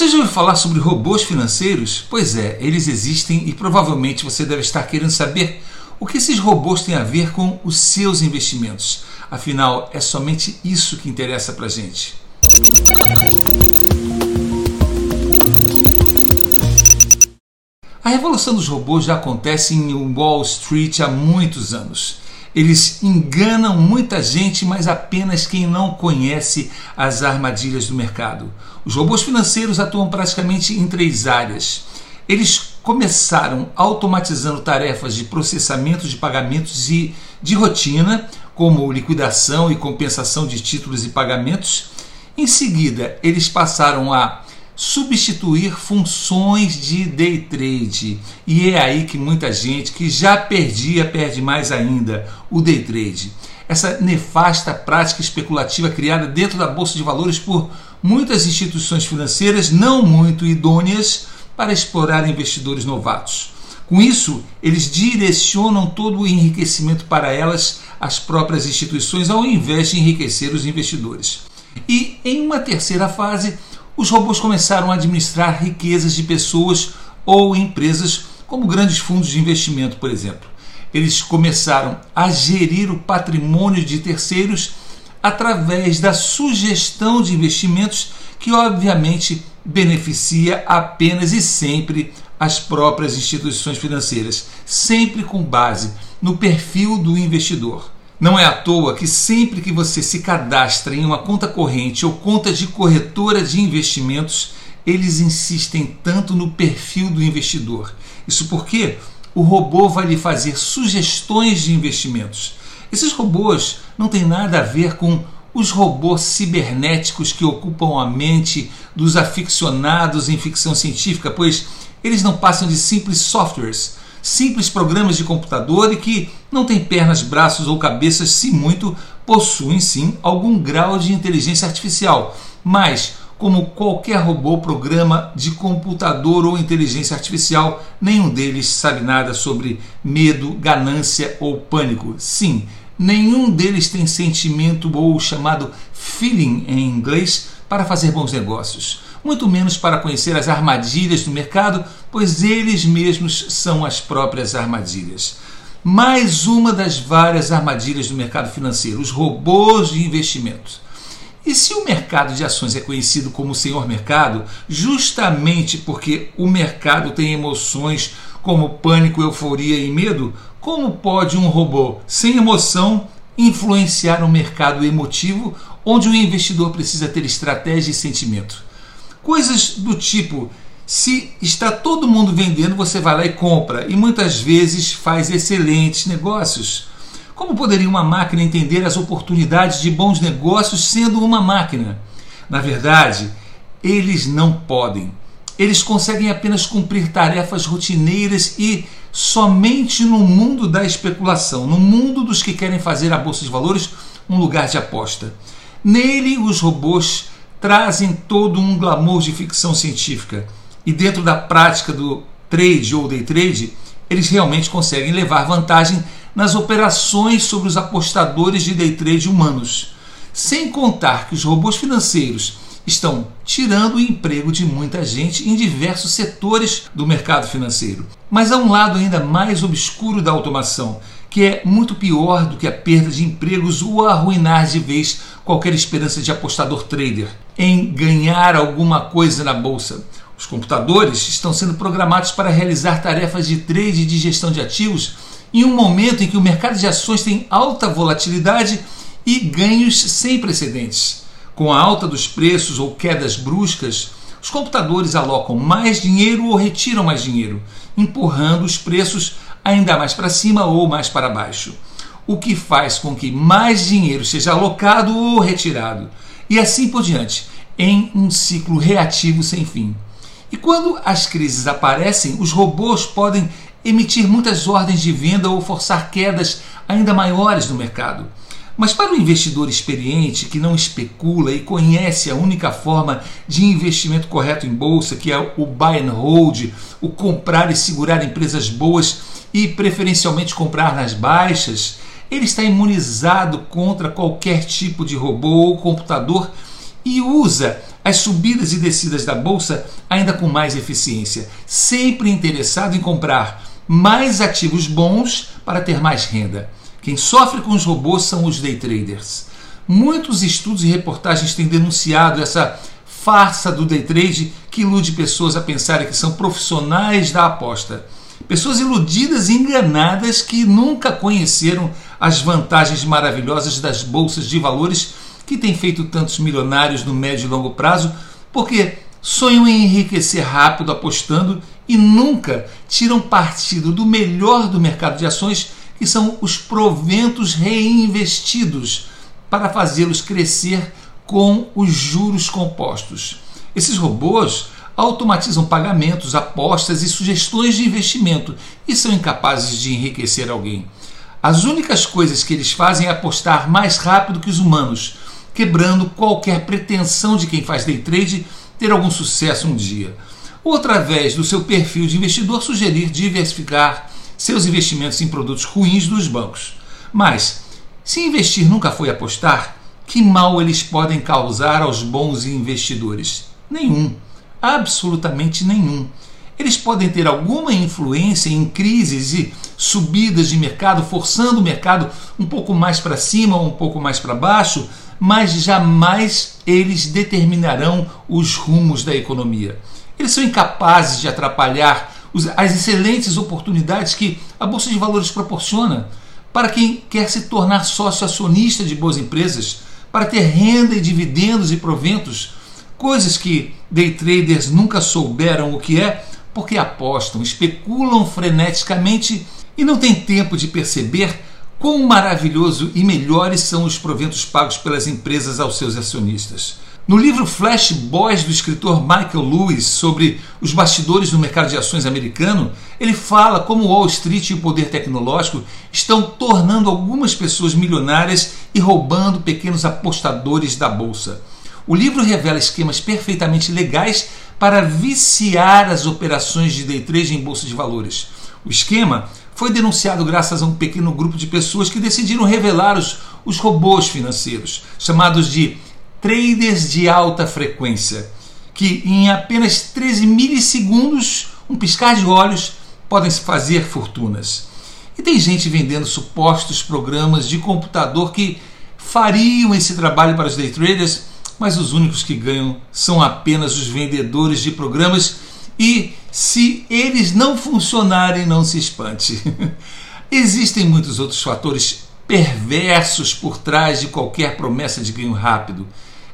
Você já ouviu falar sobre robôs financeiros? Pois é, eles existem e provavelmente você deve estar querendo saber o que esses robôs têm a ver com os seus investimentos. Afinal, é somente isso que interessa para gente. A revolução dos robôs já acontece em Wall Street há muitos anos. Eles enganam muita gente, mas apenas quem não conhece as armadilhas do mercado. Os robôs financeiros atuam praticamente em três áreas. Eles começaram automatizando tarefas de processamento de pagamentos e de rotina, como liquidação e compensação de títulos e pagamentos. Em seguida, eles passaram a substituir funções de day trade. E é aí que muita gente que já perdia perde mais ainda o day trade. Essa nefasta prática especulativa criada dentro da bolsa de valores por muitas instituições financeiras não muito idôneas para explorar investidores novatos. Com isso, eles direcionam todo o enriquecimento para elas, as próprias instituições, ao invés de enriquecer os investidores. E em uma terceira fase, os robôs começaram a administrar riquezas de pessoas ou empresas, como grandes fundos de investimento, por exemplo. Eles começaram a gerir o patrimônio de terceiros através da sugestão de investimentos que, obviamente, beneficia apenas e sempre as próprias instituições financeiras, sempre com base no perfil do investidor. Não é à toa que sempre que você se cadastra em uma conta corrente ou conta de corretora de investimentos, eles insistem tanto no perfil do investidor. Isso porque o robô vai lhe fazer sugestões de investimentos. Esses robôs não têm nada a ver com os robôs cibernéticos que ocupam a mente dos aficionados em ficção científica, pois eles não passam de simples softwares simples programas de computador e que não têm pernas, braços ou cabeças, se muito, possuem sim algum grau de inteligência artificial, mas como qualquer robô, programa de computador ou inteligência artificial, nenhum deles sabe nada sobre medo, ganância ou pânico. Sim, nenhum deles tem sentimento ou chamado feeling em inglês para fazer bons negócios muito menos para conhecer as armadilhas do mercado, pois eles mesmos são as próprias armadilhas. Mais uma das várias armadilhas do mercado financeiro, os robôs de investimento. E se o mercado de ações é conhecido como senhor mercado, justamente porque o mercado tem emoções como pânico, euforia e medo, como pode um robô sem emoção influenciar um mercado emotivo onde o investidor precisa ter estratégia e sentimento? Coisas do tipo: se está todo mundo vendendo, você vai lá e compra, e muitas vezes faz excelentes negócios. Como poderia uma máquina entender as oportunidades de bons negócios sendo uma máquina? Na verdade, eles não podem. Eles conseguem apenas cumprir tarefas rotineiras e somente no mundo da especulação, no mundo dos que querem fazer a bolsa de valores um lugar de aposta. Nele, os robôs trazem todo um glamour de ficção científica. E dentro da prática do trade ou day trade, eles realmente conseguem levar vantagem nas operações sobre os apostadores de day trade humanos. Sem contar que os robôs financeiros estão tirando o emprego de muita gente em diversos setores do mercado financeiro. Mas há um lado ainda mais obscuro da automação, que é muito pior do que a perda de empregos ou arruinar de vez qualquer esperança de apostador trader em ganhar alguma coisa na bolsa. Os computadores estão sendo programados para realizar tarefas de trade e de gestão de ativos em um momento em que o mercado de ações tem alta volatilidade e ganhos sem precedentes. Com a alta dos preços ou quedas bruscas, os computadores alocam mais dinheiro ou retiram mais dinheiro, empurrando os preços ainda mais para cima ou mais para baixo, o que faz com que mais dinheiro seja alocado ou retirado, e assim por diante, em um ciclo reativo sem fim. E quando as crises aparecem, os robôs podem emitir muitas ordens de venda ou forçar quedas ainda maiores no mercado. Mas para o investidor experiente que não especula e conhece a única forma de investimento correto em bolsa, que é o buy and hold, o comprar e segurar empresas boas e preferencialmente comprar nas baixas, ele está imunizado contra qualquer tipo de robô ou computador e usa as subidas e descidas da bolsa ainda com mais eficiência, sempre interessado em comprar mais ativos bons para ter mais renda. Quem sofre com os robôs são os day traders. Muitos estudos e reportagens têm denunciado essa farsa do day trade que ilude pessoas a pensarem que são profissionais da aposta. Pessoas iludidas e enganadas que nunca conheceram as vantagens maravilhosas das bolsas de valores que têm feito tantos milionários no médio e longo prazo, porque sonham em enriquecer rápido apostando e nunca tiram partido do melhor do mercado de ações, que são os proventos reinvestidos para fazê-los crescer com os juros compostos. Esses robôs automatizam pagamentos, apostas e sugestões de investimento e são incapazes de enriquecer alguém. As únicas coisas que eles fazem é apostar mais rápido que os humanos, quebrando qualquer pretensão de quem faz day trade ter algum sucesso um dia. Ou através do seu perfil de investidor sugerir diversificar seus investimentos em produtos ruins dos bancos. Mas, se investir nunca foi apostar, que mal eles podem causar aos bons investidores? Nenhum absolutamente nenhum. Eles podem ter alguma influência em crises e subidas de mercado, forçando o mercado um pouco mais para cima ou um pouco mais para baixo, mas jamais eles determinarão os rumos da economia. Eles são incapazes de atrapalhar as excelentes oportunidades que a Bolsa de Valores proporciona para quem quer se tornar sócio acionista de boas empresas, para ter renda e dividendos e proventos coisas que day traders nunca souberam o que é, porque apostam, especulam freneticamente e não têm tempo de perceber quão maravilhoso e melhores são os proventos pagos pelas empresas aos seus acionistas. No livro Flash Boys do escritor Michael Lewis sobre os bastidores do mercado de ações americano, ele fala como Wall Street e o poder tecnológico estão tornando algumas pessoas milionárias e roubando pequenos apostadores da bolsa. O livro revela esquemas perfeitamente legais para viciar as operações de day trade em bolsa de valores. O esquema foi denunciado graças a um pequeno grupo de pessoas que decidiram revelar os, os robôs financeiros, chamados de traders de alta frequência, que em apenas 13 milissegundos, um piscar de olhos, podem fazer fortunas. E tem gente vendendo supostos programas de computador que fariam esse trabalho para os day traders mas os únicos que ganham são apenas os vendedores de programas e se eles não funcionarem, não se espante. Existem muitos outros fatores perversos por trás de qualquer promessa de ganho rápido.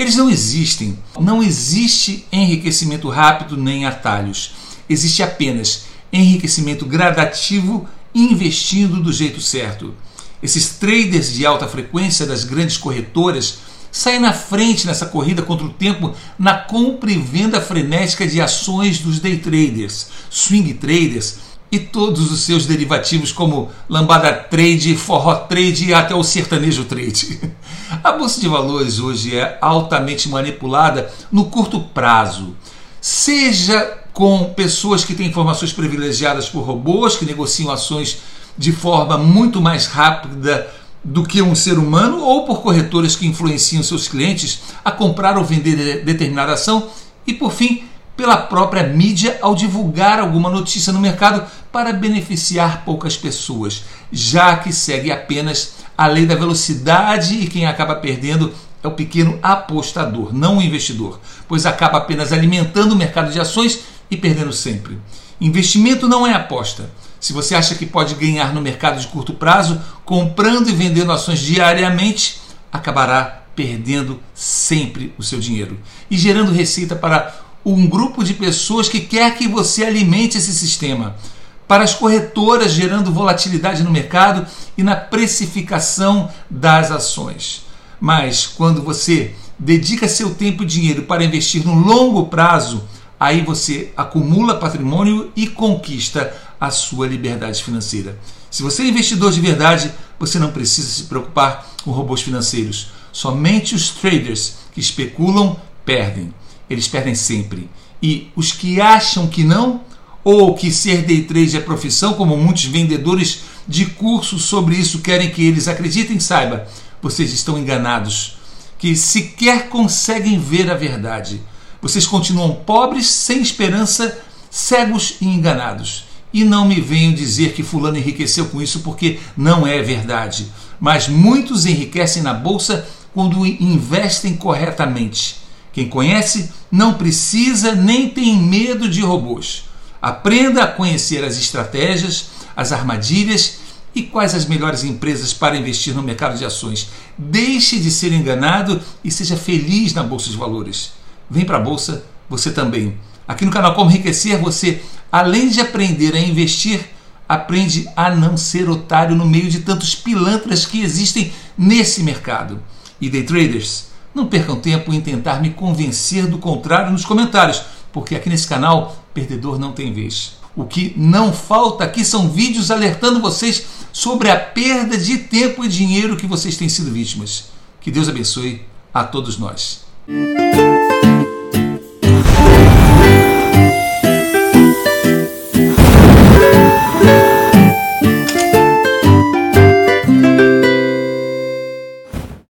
Eles não existem. Não existe enriquecimento rápido nem atalhos. Existe apenas enriquecimento gradativo investindo do jeito certo. Esses traders de alta frequência das grandes corretoras sai na frente nessa corrida contra o tempo na compra e venda frenética de ações dos day traders, swing traders e todos os seus derivativos como lambada trade, forró trade e até o sertanejo trade. A bolsa de valores hoje é altamente manipulada no curto prazo, seja com pessoas que têm informações privilegiadas por robôs que negociam ações de forma muito mais rápida do que um ser humano ou por corretores que influenciam seus clientes a comprar ou vender determinada ação. E, por fim, pela própria mídia ao divulgar alguma notícia no mercado para beneficiar poucas pessoas, já que segue apenas a lei da velocidade e quem acaba perdendo é o pequeno apostador, não o investidor, pois acaba apenas alimentando o mercado de ações e perdendo sempre. Investimento não é aposta. Se você acha que pode ganhar no mercado de curto prazo, comprando e vendendo ações diariamente, acabará perdendo sempre o seu dinheiro e gerando receita para um grupo de pessoas que quer que você alimente esse sistema. Para as corretoras, gerando volatilidade no mercado e na precificação das ações. Mas quando você dedica seu tempo e dinheiro para investir no longo prazo, aí você acumula patrimônio e conquista a sua liberdade financeira. Se você é investidor de verdade, você não precisa se preocupar com robôs financeiros. Somente os traders que especulam perdem. Eles perdem sempre. E os que acham que não, ou que ser day trade é profissão, como muitos vendedores de cursos sobre isso querem que eles acreditem, saiba, vocês estão enganados, que sequer conseguem ver a verdade. Vocês continuam pobres, sem esperança, cegos e enganados. E não me venham dizer que Fulano enriqueceu com isso, porque não é verdade. Mas muitos enriquecem na bolsa quando investem corretamente. Quem conhece não precisa nem tem medo de robôs. Aprenda a conhecer as estratégias, as armadilhas e quais as melhores empresas para investir no mercado de ações. Deixe de ser enganado e seja feliz na bolsa de valores. Vem para a bolsa você também. Aqui no canal Como Enriquecer, você, além de aprender a investir, aprende a não ser otário no meio de tantos pilantras que existem nesse mercado. E day traders, não percam tempo em tentar me convencer do contrário nos comentários, porque aqui nesse canal, perdedor não tem vez. O que não falta aqui são vídeos alertando vocês sobre a perda de tempo e dinheiro que vocês têm sido vítimas. Que Deus abençoe a todos nós.